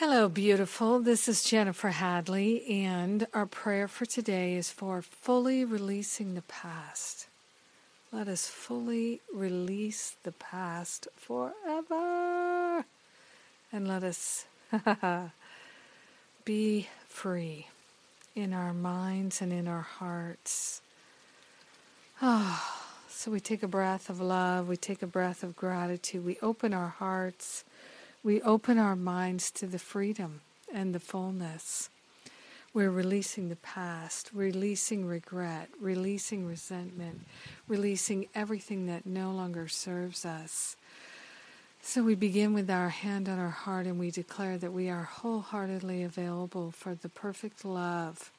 Hello, beautiful. This is Jennifer Hadley, and our prayer for today is for fully releasing the past. Let us fully release the past forever. And let us be free in our minds and in our hearts. Oh. So we take a breath of love, we take a breath of gratitude, we open our hearts, we open our minds to the freedom and the fullness. We're releasing the past, releasing regret, releasing resentment, releasing everything that no longer serves us. So we begin with our hand on our heart and we declare that we are wholeheartedly available for the perfect love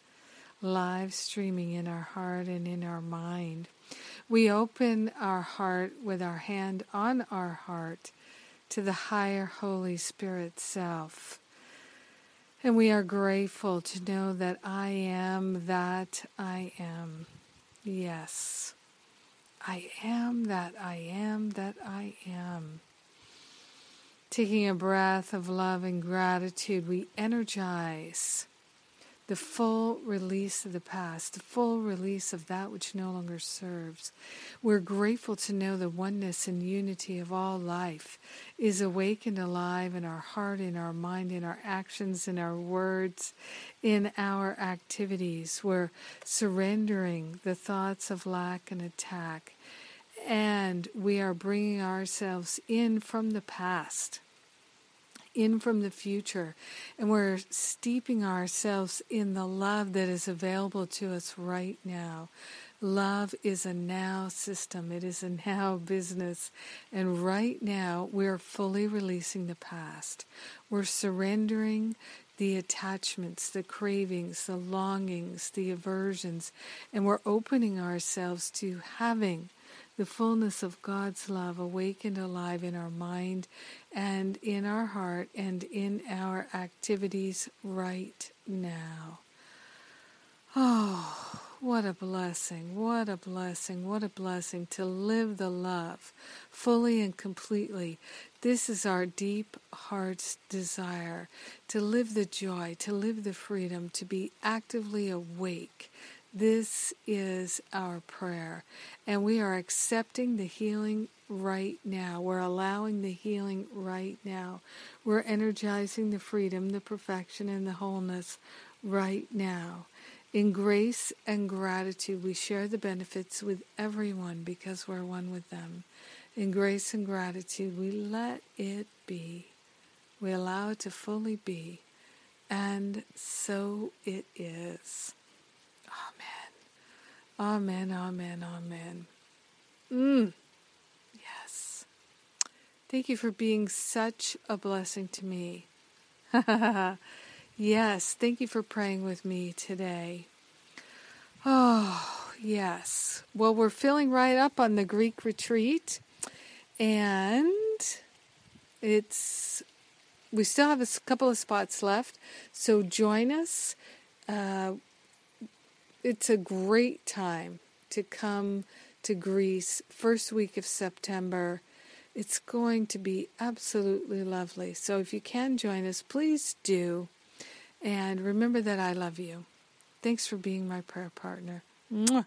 live streaming in our heart and in our mind. We open our heart with our hand on our heart to the higher Holy Spirit self. And we are grateful to know that I am that I am. Yes, I am that I am that I am. Taking a breath of love and gratitude, we energize the full release of the past, the full release of that which no longer serves. We're grateful to know the oneness and unity of all life is awakened alive in our heart, in our mind, in our actions, in our words, in our activities. We're surrendering the thoughts of lack and attack, and we are bringing ourselves in from the past in from the future. And we're steeping ourselves in the love that is available to us right now. Love is a now system, it is a now business. And right now, we're fully releasing the past. We're surrendering the attachments, the cravings, the longings, the aversions, and we're opening ourselves to having the fullness of God's love awakened alive in our mind and in our heart and in our activities right now. Oh, what a blessing, what a blessing, what a blessing to live the love fully and completely. This is our deep heart's desire to live the joy, to live the freedom, to be actively awake. This is our prayer, and we are accepting the healing right now. We're allowing the healing right now. We're energizing the freedom, the perfection, and the wholeness right now. In grace and gratitude, we share the benefits with everyone because we're one with them. In grace and gratitude, we let it be. We allow it to fully be. And so it is. Amen. Amen, amen. Mm. Thank you for being such a blessing to me. yes, thank you for praying with me today. Oh, yes. Well, we're filling right up on the Greek retreat, and it's we still have a couple of spots left, so join us. Uh, it's a great time to come to Greece, first week of September it's going to be absolutely lovely. So if you can join us, please do. And remember that I love you. Thanks for being my prayer partner. Mwah.